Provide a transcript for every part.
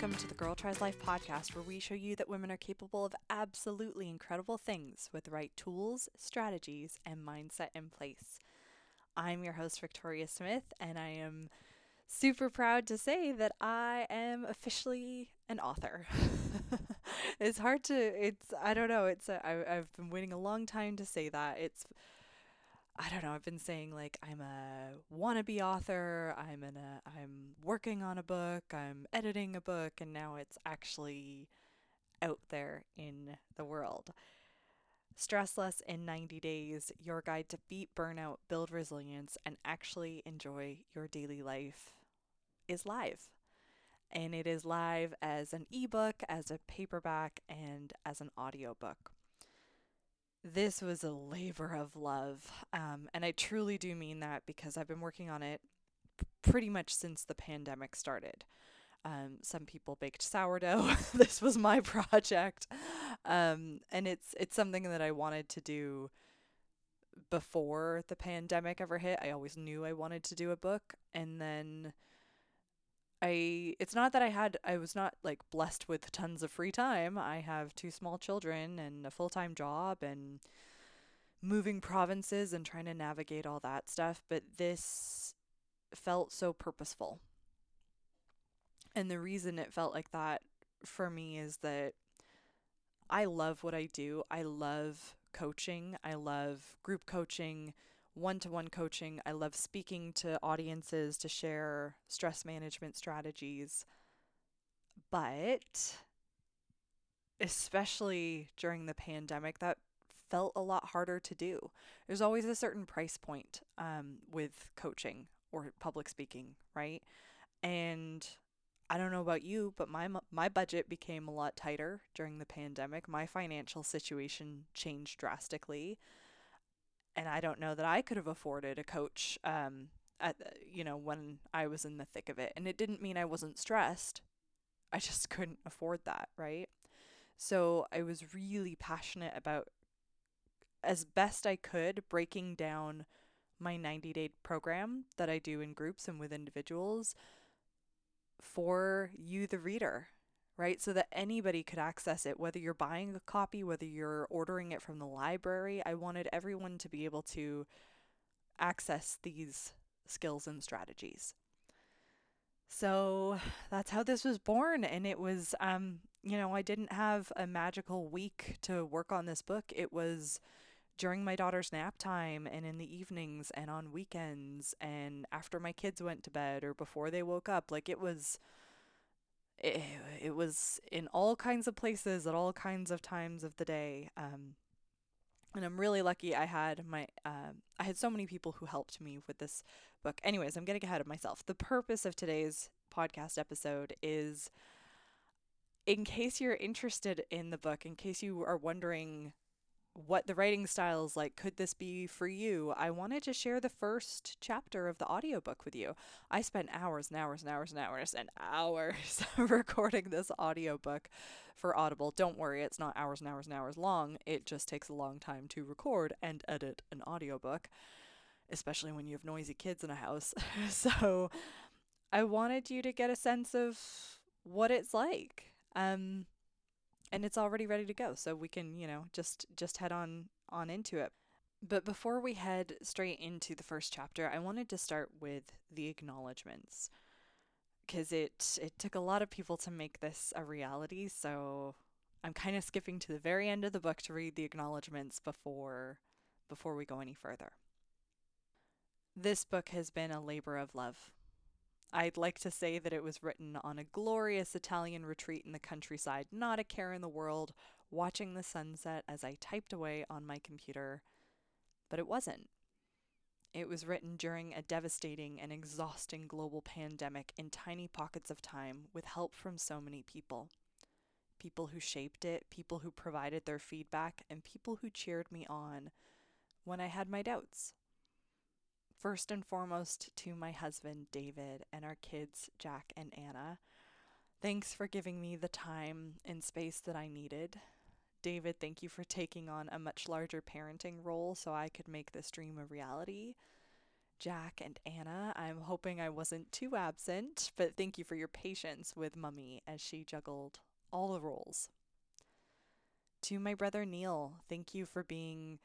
Welcome to the Girl Tries Life podcast, where we show you that women are capable of absolutely incredible things with the right tools, strategies, and mindset in place. I'm your host, Victoria Smith, and I am super proud to say that I am officially an author. it's hard to, it's, I don't know, it's, I've been waiting a long time to say that. It's, I don't know. I've been saying like I'm a wannabe author. I'm in a I'm working on a book. I'm editing a book, and now it's actually out there in the world. Stress Less in 90 Days, your guide to beat burnout, build resilience, and actually enjoy your daily life is live. And it is live as an ebook, as a paperback, and as an audiobook this was a labor of love. Um, and I truly do mean that because I've been working on it pretty much since the pandemic started. Um, some people baked sourdough. this was my project, um, and it's it's something that I wanted to do before the pandemic ever hit. I always knew I wanted to do a book, and then I it's not that I had I was not like blessed with tons of free time. I have two small children and a full-time job and moving provinces and trying to navigate all that stuff, but this felt so purposeful. And the reason it felt like that for me is that I love what I do. I love coaching. I love group coaching, one to one coaching. I love speaking to audiences to share stress management strategies. But especially during the pandemic, that felt a lot harder to do. There's always a certain price point um, with coaching or public speaking, right? And I don't know about you, but my my budget became a lot tighter during the pandemic. My financial situation changed drastically and I don't know that I could have afforded a coach um, at you know when I was in the thick of it. And it didn't mean I wasn't stressed. I just couldn't afford that, right? So I was really passionate about as best I could breaking down my 90 day program that I do in groups and with individuals for you, the reader, right? So that anybody could access it, whether you're buying a copy, whether you're ordering it from the library. I wanted everyone to be able to access these skills and strategies. So that's how this was born. And it was, um, you know, I didn't have a magical week to work on this book. It was during my daughter's nap time and in the evenings and on weekends and after my kids went to bed or before they woke up. Like it was it, it was in all kinds of places at all kinds of times of the day. Um, and I'm really lucky I had my uh, I had so many people who helped me with this book. Anyways, I'm getting ahead of myself. The purpose of today's podcast episode is in case you're interested in the book, in case you are wondering what the writing style is like. Could this be for you? I wanted to share the first chapter of the audiobook with you. I spent hours and hours and hours and hours and hours recording this audiobook for Audible. Don't worry, it's not hours and hours and hours long. It just takes a long time to record and edit an audiobook, especially when you have noisy kids in a house. so I wanted you to get a sense of what it's like. Um, and it's already ready to go so we can you know just just head on on into it. But before we head straight into the first chapter i wanted to start with the acknowledgments because it it took a lot of people to make this a reality so i'm kind of skipping to the very end of the book to read the acknowledgments before before we go any further. This book has been a labor of love I'd like to say that it was written on a glorious Italian retreat in the countryside, not a care in the world, watching the sunset as I typed away on my computer. But it wasn't. It was written during a devastating and exhausting global pandemic in tiny pockets of time with help from so many people. People who shaped it, people who provided their feedback, and people who cheered me on when I had my doubts. First and foremost, to my husband, David, and our kids, Jack and Anna. Thanks for giving me the time and space that I needed. David, thank you for taking on a much larger parenting role so I could make this dream a reality. Jack, and Anna. I'm hoping I wasn't too absent, but thank you for your patience with Mummy as she juggled all the roles. To my brother Neil, thank you for being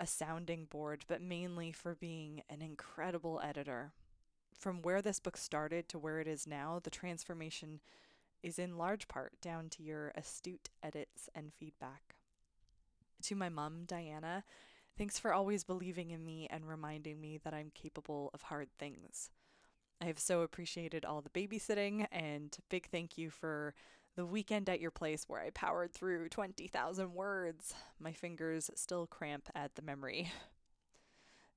a sounding board, but mainly for being an incredible editor. From where this book started to where it is now, the transformation is in large part down to your astute edits and feedback. To my mum, Diana, thanks for always believing in me and reminding me that I'm capable of hard things. I have so appreciated all the babysitting, and big thank you for the weekend at your place where I powered through 20,000 words. My fingers still cramp at the memory.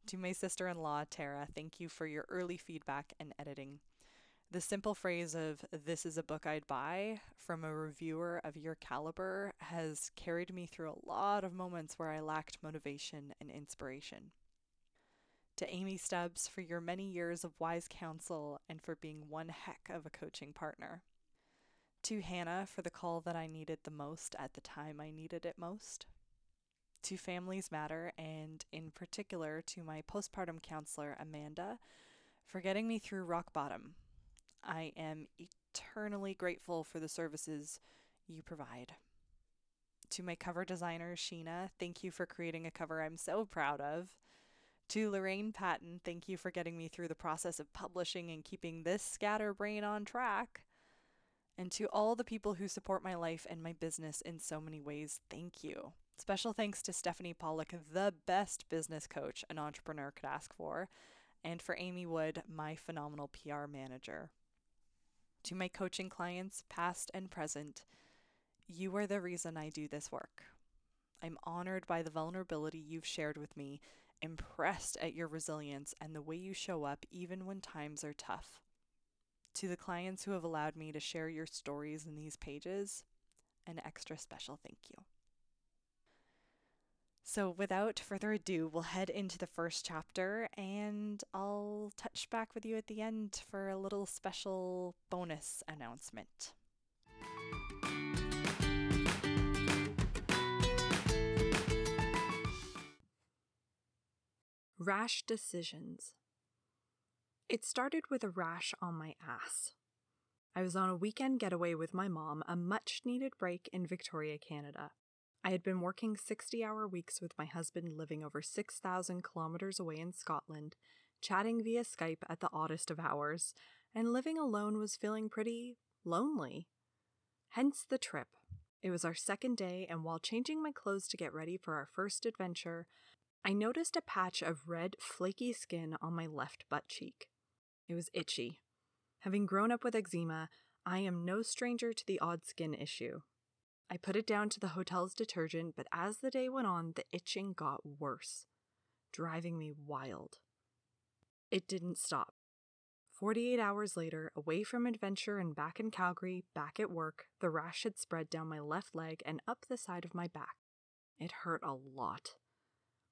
to my sister in law, Tara, thank you for your early feedback and editing. The simple phrase of, this is a book I'd buy, from a reviewer of your caliber, has carried me through a lot of moments where I lacked motivation and inspiration. To Amy Stubbs for your many years of wise counsel and for being one heck of a coaching partner. To Hannah for the call that I needed the most at the time I needed it most. To Families Matter, and in particular to my postpartum counselor, Amanda, for getting me through rock bottom I am eternally grateful for the services you provide. To my cover designer, Sheena, thank you for creating a cover I'm so proud of. To Lorraine Patton, thank you for getting me through the process of publishing and keeping this scatterbrain on track. And to all the people who support my life and my business in so many ways, thank you. Special thanks to Stephanie Pollock, the best business coach an entrepreneur could ask for, and for Amy Wood, my phenomenal PR manager. To my coaching clients, past and present, you are the reason I do this work. I'm honored by the vulnerability you've shared with me, impressed at your resilience and the way you show up even when times are tough. To the clients who have allowed me to share your stories in these pages, an extra special thank you. So, without further ado, we'll head into the first chapter and I'll touch back with you at the end for a little special bonus announcement. Rash decisions. It started with a rash on my ass. I was on a weekend getaway with my mom, a much needed break in Victoria, Canada. I had been working 60 hour weeks with my husband living over 6,000 kilometers away in Scotland, chatting via Skype at the oddest of hours, and living alone was feeling pretty lonely. Hence the trip. It was our second day, and while changing my clothes to get ready for our first adventure, I noticed a patch of red, flaky skin on my left butt cheek. It was itchy. Having grown up with eczema, I am no stranger to the odd skin issue. I put it down to the hotel's detergent, but as the day went on, the itching got worse, driving me wild. It didn't stop. 48 hours later, away from adventure and back in Calgary, back at work, the rash had spread down my left leg and up the side of my back. It hurt a lot.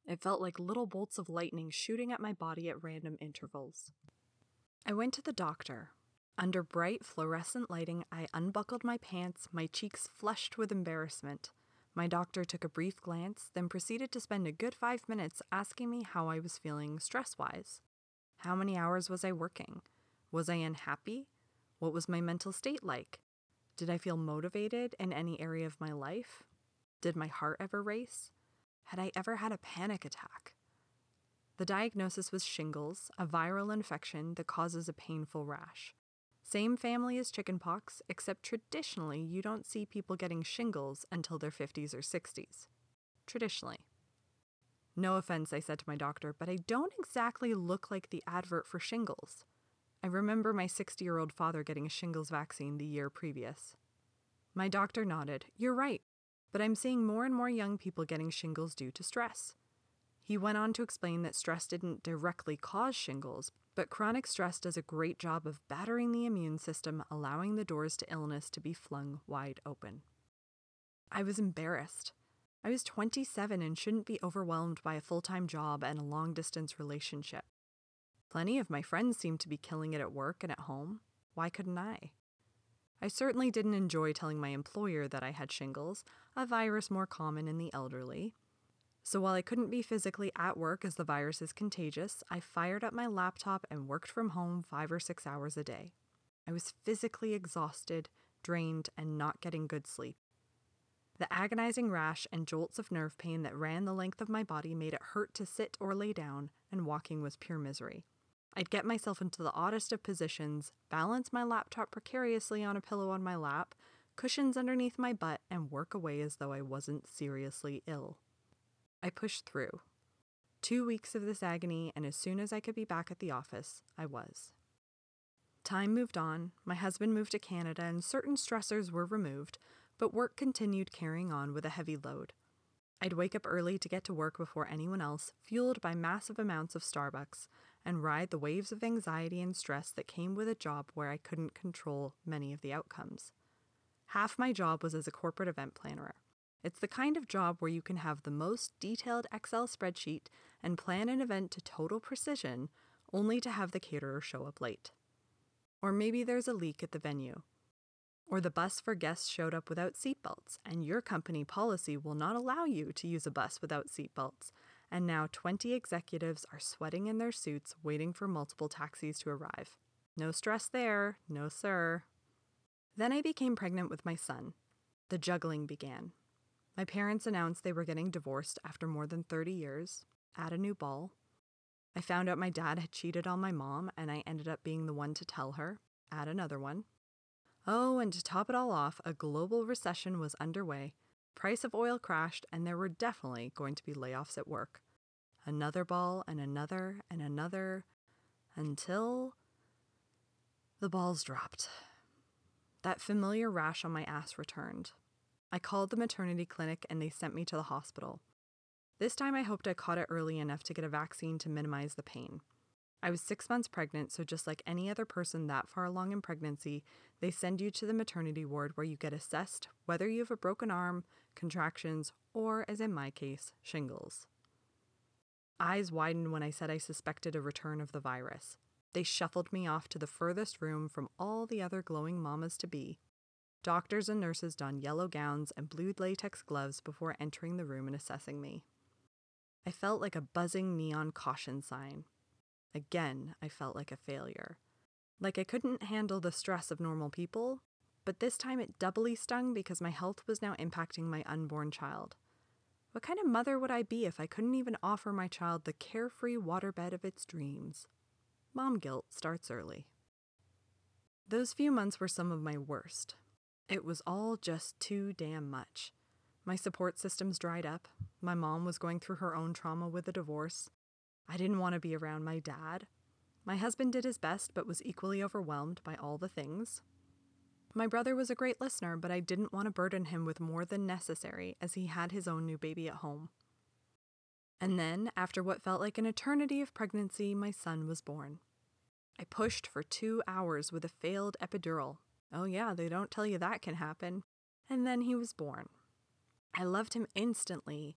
It felt like little bolts of lightning shooting at my body at random intervals. I went to the doctor, under bright fluorescent lighting, I unbuckled my pants, my cheeks flushed with embarrassment. My doctor took a brief glance, then proceeded to spend a good five minutes asking me how I was feeling stress wise. How many hours was I working? Was I unhappy? What was my mental state like? Did I feel motivated in any area of my life? Did my heart ever race? Had I ever had a panic attack? The diagnosis was shingles, a viral infection that causes a painful rash. Same family as chickenpox, except traditionally you don't see people getting shingles until their 50s or 60s. Traditionally. No offense, I said to my doctor, but I don't exactly look like the advert for shingles. I remember my 60 year old father getting a shingles vaccine the year previous. My doctor nodded. You're right, but I'm seeing more and more young people getting shingles due to stress. He went on to explain that stress didn't directly cause shingles, but chronic stress does a great job of battering the immune system, allowing the doors to illness to be flung wide open. I was embarrassed. I was 27 and shouldn't be overwhelmed by a full time job and a long distance relationship. Plenty of my friends seemed to be killing it at work and at home. Why couldn't I? I certainly didn't enjoy telling my employer that I had shingles, a virus more common in the elderly. So while I couldn't be physically at work as the virus is contagious, I fired up my laptop and worked from home five or six hours a day. I was physically exhausted, drained, and not getting good sleep. The agonizing rash and jolts of nerve pain that ran the length of my body made it hurt to sit or lay down, and walking was pure misery. I'd get myself into the oddest of positions, balance my laptop precariously on a pillow on my lap, cushions underneath my butt, and work away as though I wasn't seriously ill. I pushed through. Two weeks of this agony, and as soon as I could be back at the office, I was. Time moved on, my husband moved to Canada, and certain stressors were removed, but work continued carrying on with a heavy load. I'd wake up early to get to work before anyone else, fueled by massive amounts of Starbucks, and ride the waves of anxiety and stress that came with a job where I couldn't control many of the outcomes. Half my job was as a corporate event planner. It's the kind of job where you can have the most detailed Excel spreadsheet and plan an event to total precision, only to have the caterer show up late. Or maybe there's a leak at the venue, or the bus for guests showed up without seatbelts, and your company policy will not allow you to use a bus without seatbelts. And now 20 executives are sweating in their suits waiting for multiple taxis to arrive. No stress there, no sir. Then I became pregnant with my son. The juggling began. My parents announced they were getting divorced after more than 30 years, at a new ball. I found out my dad had cheated on my mom, and I ended up being the one to tell her, at another one. Oh, and to top it all off, a global recession was underway. Price of oil crashed, and there were definitely going to be layoffs at work. Another ball, and another, and another, until the balls dropped. That familiar rash on my ass returned. I called the maternity clinic and they sent me to the hospital. This time I hoped I caught it early enough to get a vaccine to minimize the pain. I was six months pregnant, so just like any other person that far along in pregnancy, they send you to the maternity ward where you get assessed whether you have a broken arm, contractions, or, as in my case, shingles. Eyes widened when I said I suspected a return of the virus. They shuffled me off to the furthest room from all the other glowing mamas to be. Doctors and nurses donned yellow gowns and blue latex gloves before entering the room and assessing me. I felt like a buzzing neon caution sign. Again, I felt like a failure. Like I couldn't handle the stress of normal people, but this time it doubly stung because my health was now impacting my unborn child. What kind of mother would I be if I couldn't even offer my child the carefree waterbed of its dreams? Mom guilt starts early. Those few months were some of my worst. It was all just too damn much. My support systems dried up. My mom was going through her own trauma with a divorce. I didn't want to be around my dad. My husband did his best, but was equally overwhelmed by all the things. My brother was a great listener, but I didn't want to burden him with more than necessary as he had his own new baby at home. And then, after what felt like an eternity of pregnancy, my son was born. I pushed for two hours with a failed epidural. Oh, yeah, they don't tell you that can happen. And then he was born. I loved him instantly.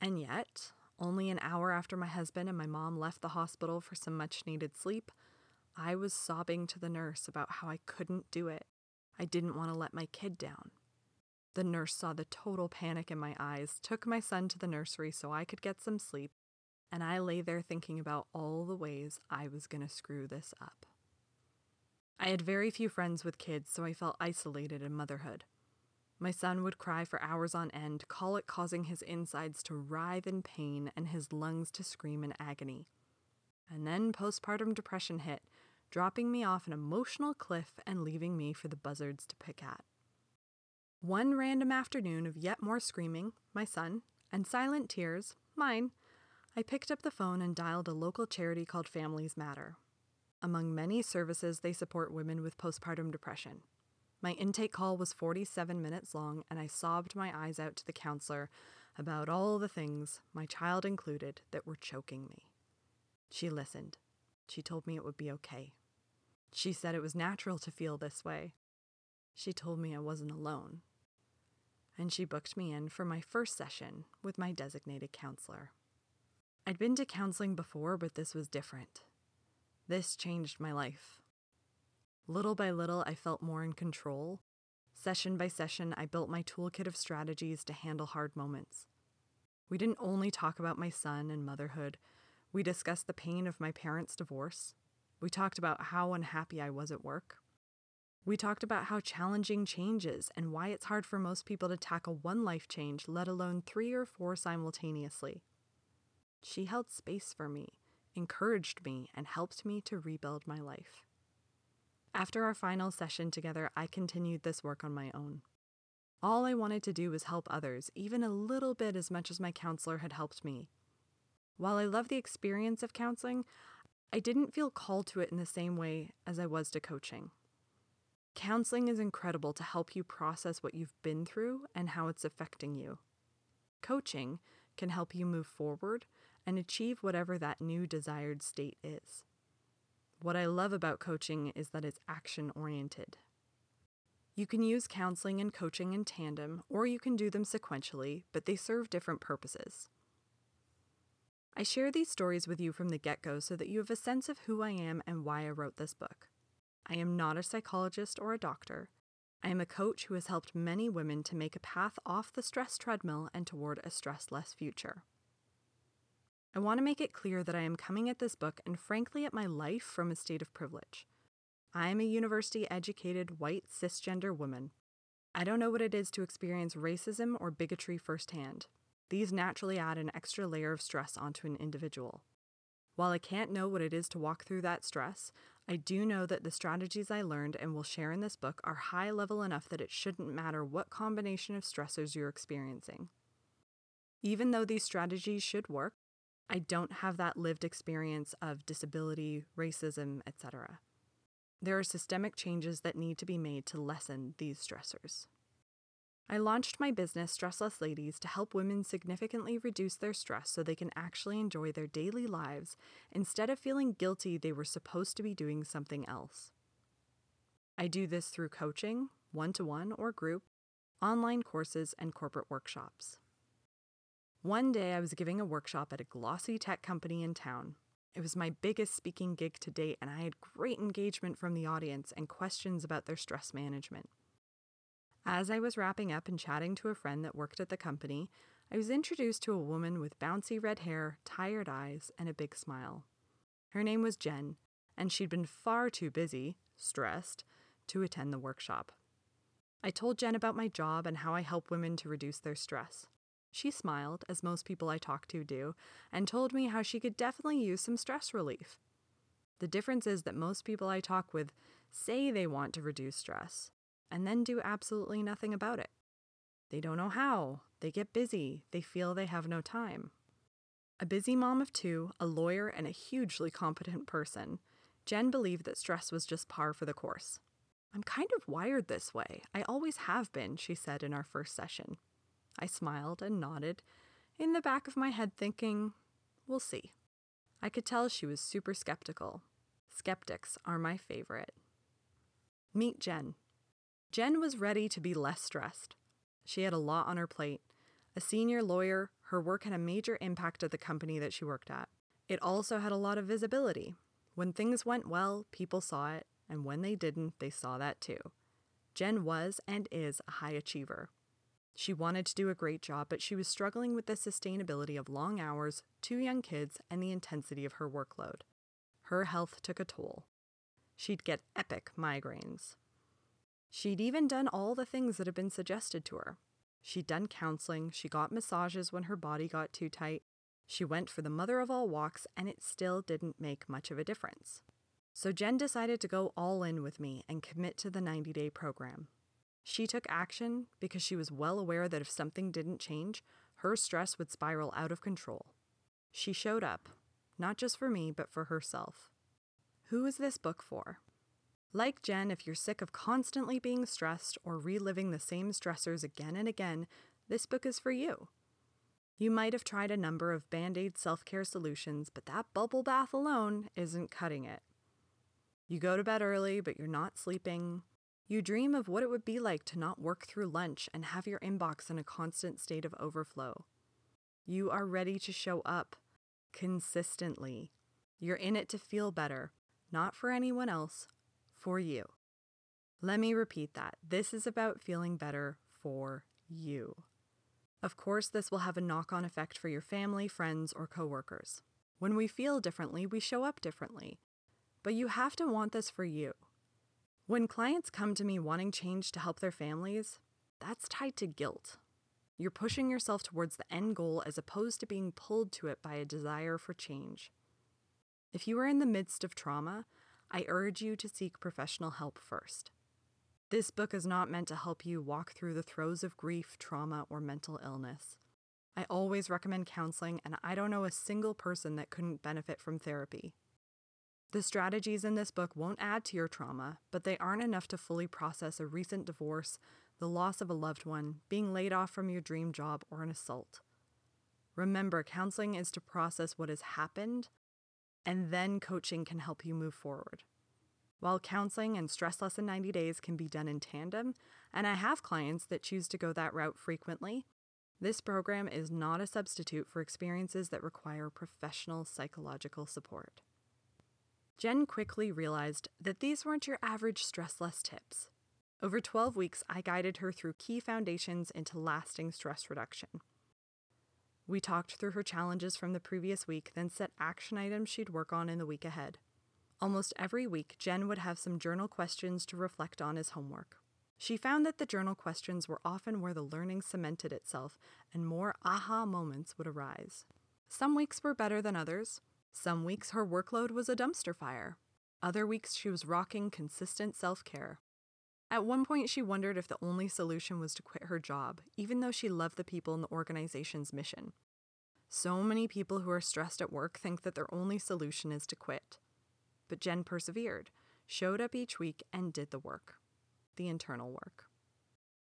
And yet, only an hour after my husband and my mom left the hospital for some much needed sleep, I was sobbing to the nurse about how I couldn't do it. I didn't want to let my kid down. The nurse saw the total panic in my eyes, took my son to the nursery so I could get some sleep, and I lay there thinking about all the ways I was going to screw this up. I had very few friends with kids, so I felt isolated in motherhood. My son would cry for hours on end, colic causing his insides to writhe in pain and his lungs to scream in agony. And then postpartum depression hit, dropping me off an emotional cliff and leaving me for the buzzards to pick at. One random afternoon of yet more screaming, my son, and silent tears, mine, I picked up the phone and dialed a local charity called Families Matter. Among many services, they support women with postpartum depression. My intake call was 47 minutes long, and I sobbed my eyes out to the counselor about all the things, my child included, that were choking me. She listened. She told me it would be okay. She said it was natural to feel this way. She told me I wasn't alone. And she booked me in for my first session with my designated counselor. I'd been to counseling before, but this was different. This changed my life. Little by little, I felt more in control. Session by session, I built my toolkit of strategies to handle hard moments. We didn't only talk about my son and motherhood, we discussed the pain of my parents' divorce. We talked about how unhappy I was at work. We talked about how challenging change is and why it's hard for most people to tackle one life change, let alone three or four simultaneously. She held space for me, encouraged me, and helped me to rebuild my life. After our final session together, I continued this work on my own. All I wanted to do was help others, even a little bit as much as my counselor had helped me. While I love the experience of counseling, I didn't feel called to it in the same way as I was to coaching. Counseling is incredible to help you process what you've been through and how it's affecting you. Coaching can help you move forward and achieve whatever that new desired state is. What I love about coaching is that it's action oriented. You can use counseling and coaching in tandem, or you can do them sequentially, but they serve different purposes. I share these stories with you from the get go so that you have a sense of who I am and why I wrote this book. I am not a psychologist or a doctor. I am a coach who has helped many women to make a path off the stress treadmill and toward a stress less future. I want to make it clear that I am coming at this book and frankly at my life from a state of privilege. I am a university educated white cisgender woman. I don't know what it is to experience racism or bigotry firsthand, these naturally add an extra layer of stress onto an individual. While I can't know what it is to walk through that stress, I do know that the strategies I learned and will share in this book are high level enough that it shouldn't matter what combination of stressors you're experiencing. Even though these strategies should work, I don't have that lived experience of disability, racism, etc. There are systemic changes that need to be made to lessen these stressors. I launched my business, Stressless Ladies, to help women significantly reduce their stress so they can actually enjoy their daily lives instead of feeling guilty they were supposed to be doing something else. I do this through coaching, one to one or group, online courses, and corporate workshops. One day I was giving a workshop at a glossy tech company in town. It was my biggest speaking gig to date, and I had great engagement from the audience and questions about their stress management. As I was wrapping up and chatting to a friend that worked at the company, I was introduced to a woman with bouncy red hair, tired eyes, and a big smile. Her name was Jen, and she'd been far too busy, stressed, to attend the workshop. I told Jen about my job and how I help women to reduce their stress. She smiled, as most people I talk to do, and told me how she could definitely use some stress relief. The difference is that most people I talk with say they want to reduce stress, and then do absolutely nothing about it. They don't know how, they get busy, they feel they have no time. A busy mom of two, a lawyer, and a hugely competent person, Jen believed that stress was just par for the course. I'm kind of wired this way. I always have been, she said in our first session. I smiled and nodded, in the back of my head thinking, we'll see. I could tell she was super skeptical. Skeptics are my favorite. Meet Jen, Jen was ready to be less stressed. She had a lot on her plate. A senior lawyer, her work had a major impact at the company that she worked at. It also had a lot of visibility. When things went well, people saw it, and when they didn't, they saw that too. Jen was and is a high achiever. She wanted to do a great job, but she was struggling with the sustainability of long hours, two young kids, and the intensity of her workload. Her health took a toll. She'd get epic migraines. She'd even done all the things that had been suggested to her. She'd done counseling, she got massages when her body got too tight, she went for the mother of all walks, and it still didn't make much of a difference. So Jen decided to go all in with me and commit to the 90 day program. She took action because she was well aware that if something didn't change, her stress would spiral out of control. She showed up, not just for me, but for herself. Who is this book for? Like Jen, if you're sick of constantly being stressed or reliving the same stressors again and again, this book is for you. You might have tried a number of band aid self care solutions, but that bubble bath alone isn't cutting it. You go to bed early, but you're not sleeping. You dream of what it would be like to not work through lunch and have your inbox in a constant state of overflow. You are ready to show up consistently. You're in it to feel better, not for anyone else, for you. Let me repeat that. This is about feeling better for you. Of course, this will have a knock on effect for your family, friends, or coworkers. When we feel differently, we show up differently. But you have to want this for you. When clients come to me wanting change to help their families, that's tied to guilt. You're pushing yourself towards the end goal as opposed to being pulled to it by a desire for change. If you are in the midst of trauma, I urge you to seek professional help first. This book is not meant to help you walk through the throes of grief, trauma, or mental illness. I always recommend counseling, and I don't know a single person that couldn't benefit from therapy. The strategies in this book won't add to your trauma, but they aren't enough to fully process a recent divorce, the loss of a loved one, being laid off from your dream job, or an assault. Remember, counseling is to process what has happened, and then coaching can help you move forward. While counseling and Stress Less in 90 Days can be done in tandem, and I have clients that choose to go that route frequently, this program is not a substitute for experiences that require professional psychological support. Jen quickly realized that these weren't your average stress less tips. Over 12 weeks, I guided her through key foundations into lasting stress reduction. We talked through her challenges from the previous week, then set action items she'd work on in the week ahead. Almost every week, Jen would have some journal questions to reflect on as homework. She found that the journal questions were often where the learning cemented itself and more aha moments would arise. Some weeks were better than others. Some weeks her workload was a dumpster fire. Other weeks she was rocking consistent self care. At one point, she wondered if the only solution was to quit her job, even though she loved the people in the organization's mission. So many people who are stressed at work think that their only solution is to quit. But Jen persevered, showed up each week, and did the work the internal work.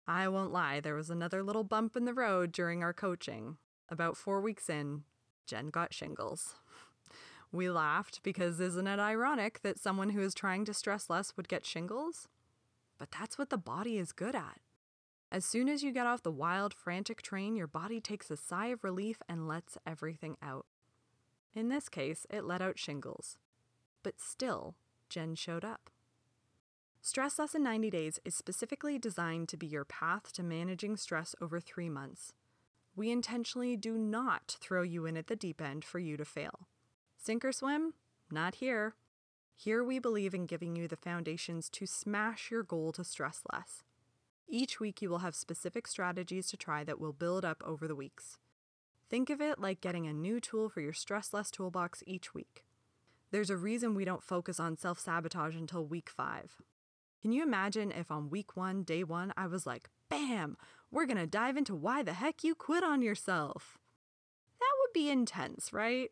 I won't lie, there was another little bump in the road during our coaching. About four weeks in, Jen got shingles. We laughed because isn't it ironic that someone who is trying to stress less would get shingles? But that's what the body is good at. As soon as you get off the wild, frantic train, your body takes a sigh of relief and lets everything out. In this case, it let out shingles. But still, Jen showed up. Stress Less in 90 Days is specifically designed to be your path to managing stress over three months. We intentionally do not throw you in at the deep end for you to fail. Sink or swim? Not here. Here we believe in giving you the foundations to smash your goal to stress less. Each week you will have specific strategies to try that will build up over the weeks. Think of it like getting a new tool for your stress less toolbox each week. There's a reason we don't focus on self sabotage until week five. Can you imagine if on week one, day one, I was like, bam, we're gonna dive into why the heck you quit on yourself? That would be intense, right?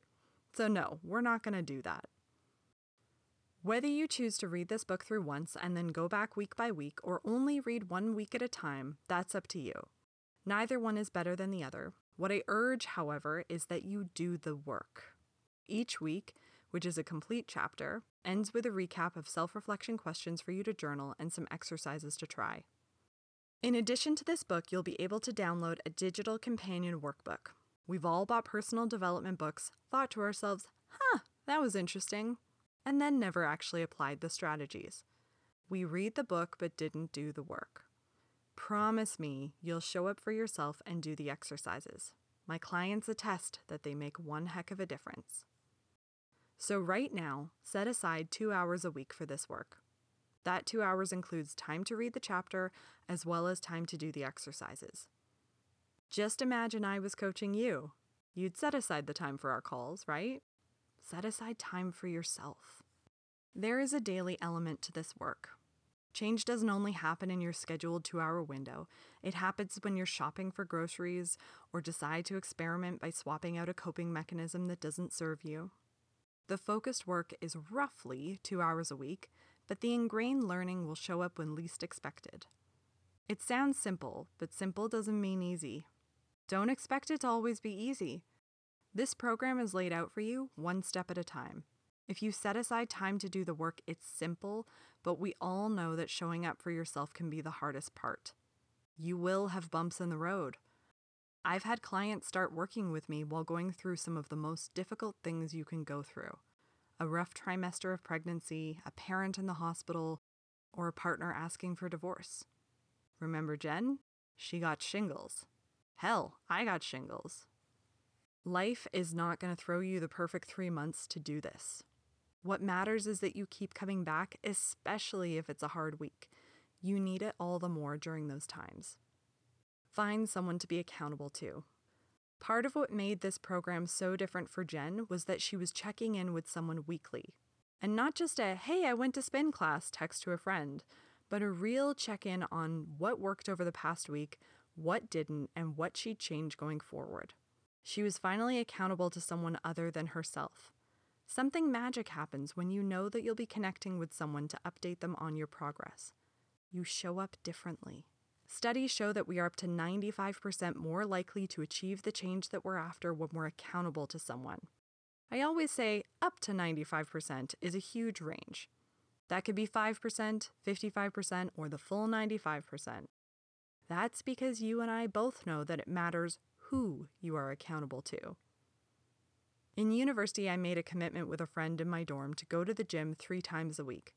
So, no, we're not gonna do that. Whether you choose to read this book through once and then go back week by week, or only read one week at a time, that's up to you. Neither one is better than the other. What I urge, however, is that you do the work. Each week, which is a complete chapter, ends with a recap of self reflection questions for you to journal and some exercises to try. In addition to this book, you'll be able to download a digital companion workbook. We've all bought personal development books, thought to ourselves, huh, that was interesting, and then never actually applied the strategies. We read the book but didn't do the work. Promise me you'll show up for yourself and do the exercises. My clients attest that they make one heck of a difference. So, right now, set aside two hours a week for this work. That two hours includes time to read the chapter as well as time to do the exercises. Just imagine I was coaching you. You'd set aside the time for our calls, right? Set aside time for yourself. There is a daily element to this work. Change doesn't only happen in your scheduled two hour window, it happens when you're shopping for groceries or decide to experiment by swapping out a coping mechanism that doesn't serve you. The focused work is roughly two hours a week, but the ingrained learning will show up when least expected. It sounds simple, but simple doesn't mean easy. Don't expect it to always be easy. This program is laid out for you one step at a time. If you set aside time to do the work, it's simple, but we all know that showing up for yourself can be the hardest part. You will have bumps in the road. I've had clients start working with me while going through some of the most difficult things you can go through a rough trimester of pregnancy, a parent in the hospital, or a partner asking for divorce. Remember Jen? She got shingles. Hell, I got shingles. Life is not going to throw you the perfect three months to do this. What matters is that you keep coming back, especially if it's a hard week. You need it all the more during those times. Find someone to be accountable to. Part of what made this program so different for Jen was that she was checking in with someone weekly. And not just a, hey, I went to spin class text to a friend, but a real check in on what worked over the past week, what didn't, and what she'd change going forward. She was finally accountable to someone other than herself. Something magic happens when you know that you'll be connecting with someone to update them on your progress. You show up differently. Studies show that we are up to 95% more likely to achieve the change that we're after when we're accountable to someone. I always say up to 95% is a huge range. That could be 5%, 55%, or the full 95%. That's because you and I both know that it matters who you are accountable to. In university, I made a commitment with a friend in my dorm to go to the gym three times a week.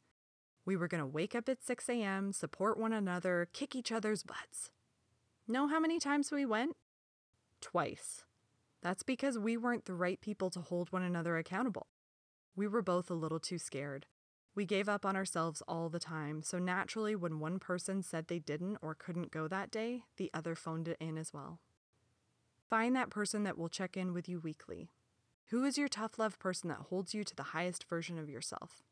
We were going to wake up at 6 a.m., support one another, kick each other's butts. Know how many times we went? Twice. That's because we weren't the right people to hold one another accountable. We were both a little too scared. We gave up on ourselves all the time, so naturally, when one person said they didn't or couldn't go that day, the other phoned it in as well. Find that person that will check in with you weekly. Who is your tough love person that holds you to the highest version of yourself?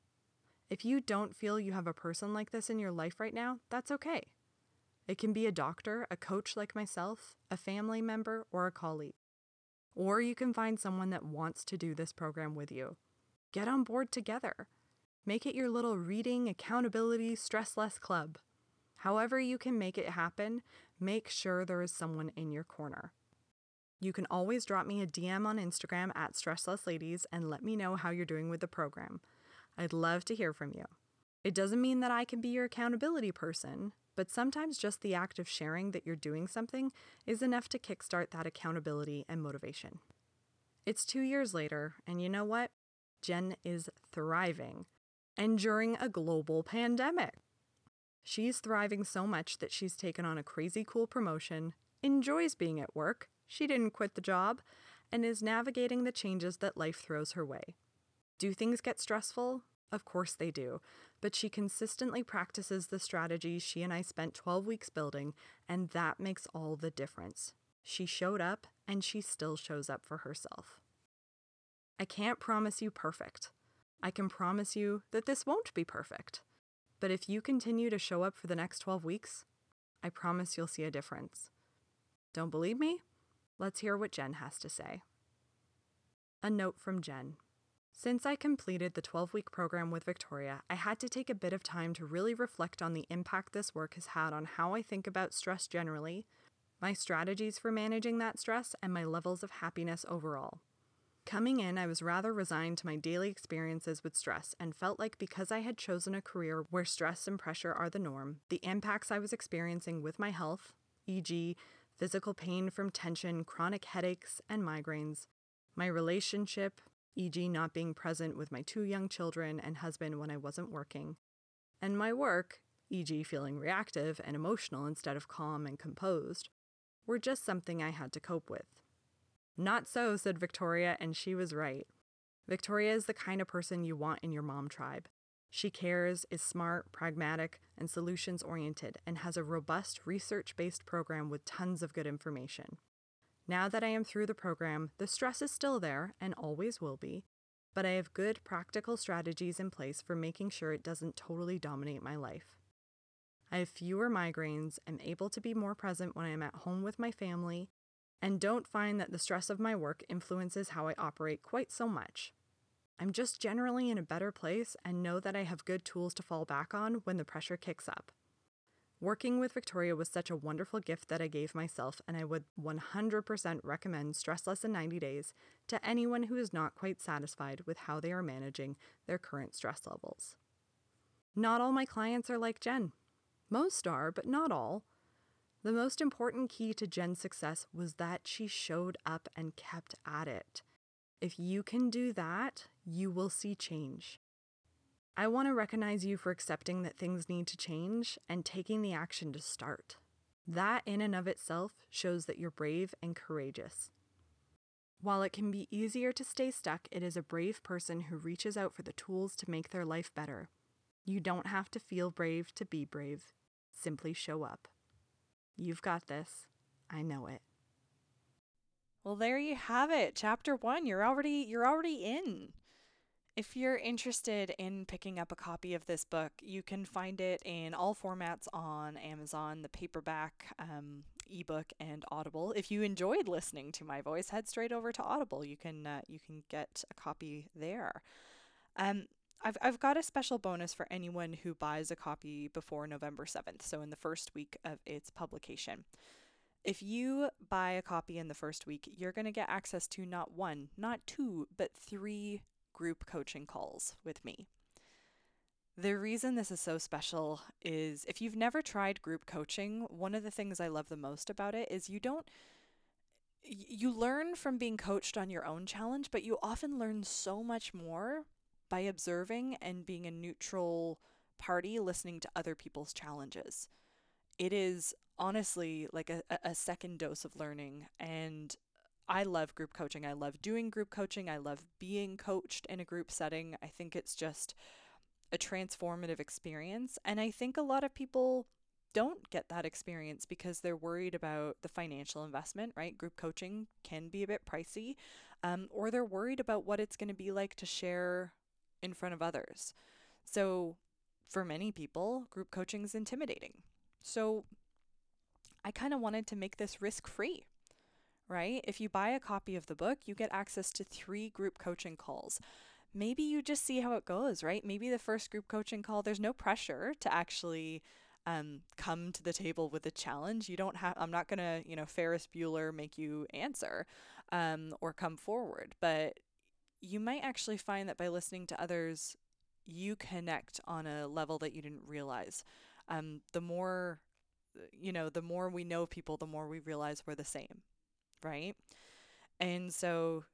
If you don't feel you have a person like this in your life right now, that's okay. It can be a doctor, a coach like myself, a family member, or a colleague. Or you can find someone that wants to do this program with you. Get on board together. Make it your little reading, accountability, stress less club. However, you can make it happen, make sure there is someone in your corner. You can always drop me a DM on Instagram at StresslessLadies and let me know how you're doing with the program. I'd love to hear from you. It doesn't mean that I can be your accountability person, but sometimes just the act of sharing that you're doing something is enough to kickstart that accountability and motivation. It's two years later, and you know what? Jen is thriving, and during a global pandemic. She's thriving so much that she's taken on a crazy cool promotion, enjoys being at work, she didn't quit the job and is navigating the changes that life throws her way. Do things get stressful? Of course they do, but she consistently practices the strategies she and I spent 12 weeks building, and that makes all the difference. She showed up, and she still shows up for herself. I can't promise you perfect. I can promise you that this won't be perfect. But if you continue to show up for the next 12 weeks, I promise you'll see a difference. Don't believe me? Let's hear what Jen has to say. A note from Jen. Since I completed the 12 week program with Victoria, I had to take a bit of time to really reflect on the impact this work has had on how I think about stress generally, my strategies for managing that stress, and my levels of happiness overall. Coming in, I was rather resigned to my daily experiences with stress and felt like because I had chosen a career where stress and pressure are the norm, the impacts I was experiencing with my health, e.g., physical pain from tension, chronic headaches, and migraines, my relationship, e.g., not being present with my two young children and husband when I wasn't working, and my work, e.g., feeling reactive and emotional instead of calm and composed, were just something I had to cope with. Not so, said Victoria, and she was right. Victoria is the kind of person you want in your mom tribe. She cares, is smart, pragmatic, and solutions oriented, and has a robust research based program with tons of good information. Now that I am through the program, the stress is still there and always will be, but I have good practical strategies in place for making sure it doesn't totally dominate my life. I have fewer migraines, am able to be more present when I am at home with my family, and don't find that the stress of my work influences how I operate quite so much. I'm just generally in a better place and know that I have good tools to fall back on when the pressure kicks up. Working with Victoria was such a wonderful gift that I gave myself, and I would 100% recommend Stress Less in 90 Days to anyone who is not quite satisfied with how they are managing their current stress levels. Not all my clients are like Jen. Most are, but not all. The most important key to Jen's success was that she showed up and kept at it. If you can do that, you will see change. I want to recognize you for accepting that things need to change and taking the action to start. That, in and of itself, shows that you're brave and courageous. While it can be easier to stay stuck, it is a brave person who reaches out for the tools to make their life better. You don't have to feel brave to be brave. Simply show up. You've got this. I know it. Well, there you have it. Chapter 1. You're already you're already in. If you're interested in picking up a copy of this book, you can find it in all formats on Amazon, the paperback, um, ebook, and Audible. If you enjoyed listening to my voice, head straight over to Audible. You can uh, you can get a copy there. Um, I've I've got a special bonus for anyone who buys a copy before November seventh, so in the first week of its publication. If you buy a copy in the first week, you're going to get access to not one, not two, but three group coaching calls with me. The reason this is so special is if you've never tried group coaching, one of the things I love the most about it is you don't you learn from being coached on your own challenge, but you often learn so much more by observing and being a neutral party listening to other people's challenges. It is honestly like a, a second dose of learning and I love group coaching. I love doing group coaching. I love being coached in a group setting. I think it's just a transformative experience. And I think a lot of people don't get that experience because they're worried about the financial investment, right? Group coaching can be a bit pricey, um, or they're worried about what it's going to be like to share in front of others. So, for many people, group coaching is intimidating. So, I kind of wanted to make this risk free right? If you buy a copy of the book, you get access to three group coaching calls. Maybe you just see how it goes, right? Maybe the first group coaching call, there's no pressure to actually um, come to the table with a challenge. You don't have, I'm not going to, you know, Ferris Bueller make you answer um, or come forward, but you might actually find that by listening to others, you connect on a level that you didn't realize. Um, the more, you know, the more we know people, the more we realize we're the same right? And so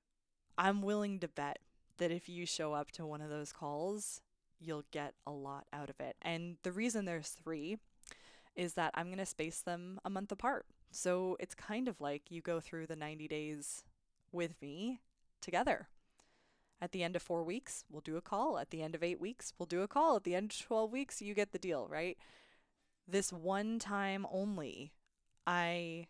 I'm willing to bet that if you show up to one of those calls, you'll get a lot out of it. And the reason there's three is that I'm going to space them a month apart. So it's kind of like you go through the 90 days with me together. At the end of four weeks, we'll do a call. At the end of eight weeks, we'll do a call. At the end of 12 weeks, you get the deal, right? This one time only, I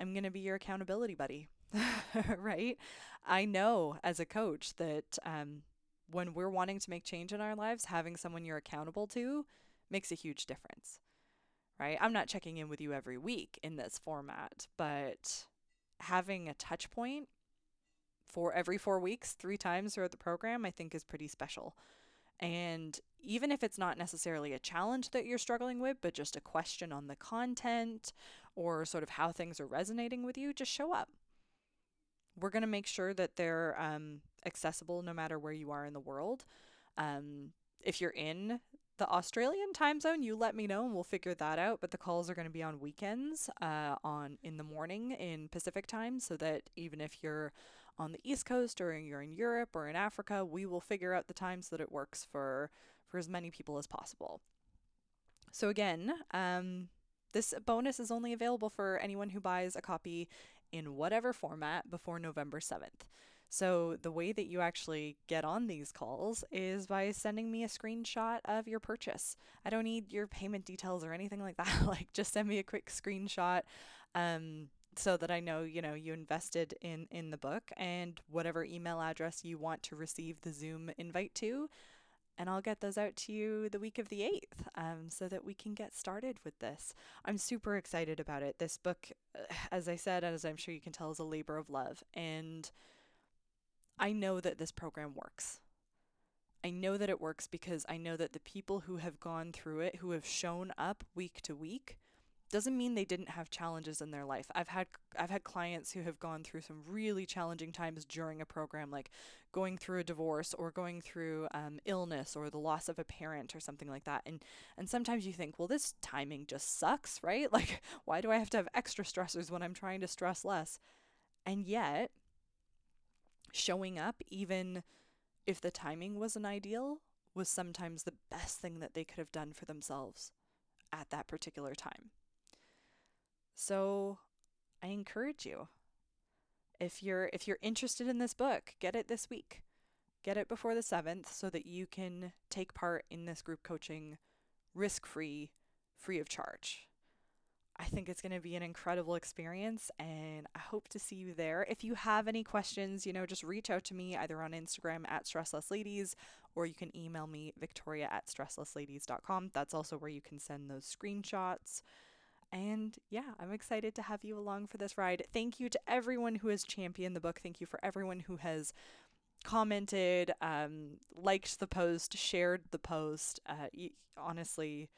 am going to be your accountability buddy, right? I know as a coach that um, when we're wanting to make change in our lives, having someone you're accountable to makes a huge difference, right? I'm not checking in with you every week in this format, but having a touch point for every four weeks, three times throughout the program, I think is pretty special. And even if it's not necessarily a challenge that you're struggling with, but just a question on the content or sort of how things are resonating with you, just show up. We're going to make sure that they're um, accessible no matter where you are in the world. Um, if you're in the Australian time zone, you let me know and we'll figure that out. But the calls are going to be on weekends, uh, on in the morning in Pacific time, so that even if you're on the East Coast or you're in Europe or in Africa, we will figure out the times that it works for for as many people as possible. So again, um, this bonus is only available for anyone who buys a copy in whatever format before November 7th. So, the way that you actually get on these calls is by sending me a screenshot of your purchase. I don't need your payment details or anything like that. like, just send me a quick screenshot um, so that I know, you know, you invested in in the book and whatever email address you want to receive the Zoom invite to and I'll get those out to you the week of the 8th um, so that we can get started with this. I'm super excited about it. This book, as I said, and as I'm sure you can tell, is a labor of love. And I know that this program works. I know that it works because I know that the people who have gone through it, who have shown up week to week, doesn't mean they didn't have challenges in their life. I've had I've had clients who have gone through some really challenging times during a program, like going through a divorce or going through um, illness or the loss of a parent or something like that. And and sometimes you think, well, this timing just sucks, right? Like, why do I have to have extra stressors when I'm trying to stress less? And yet, showing up, even if the timing wasn't ideal, was sometimes the best thing that they could have done for themselves at that particular time. So I encourage you. If you're if you're interested in this book, get it this week. Get it before the 7th so that you can take part in this group coaching risk-free, free of charge. I think it's going to be an incredible experience and I hope to see you there. If you have any questions, you know, just reach out to me either on Instagram at stresslessladies or you can email me victoria at stresslessladies.com. That's also where you can send those screenshots. And yeah, I'm excited to have you along for this ride. Thank you to everyone who has championed the book. Thank you for everyone who has commented, um, liked the post, shared the post. Uh, honestly,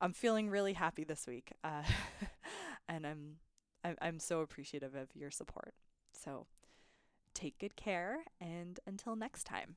I'm feeling really happy this week, uh, and I'm, I'm I'm so appreciative of your support. So take good care, and until next time.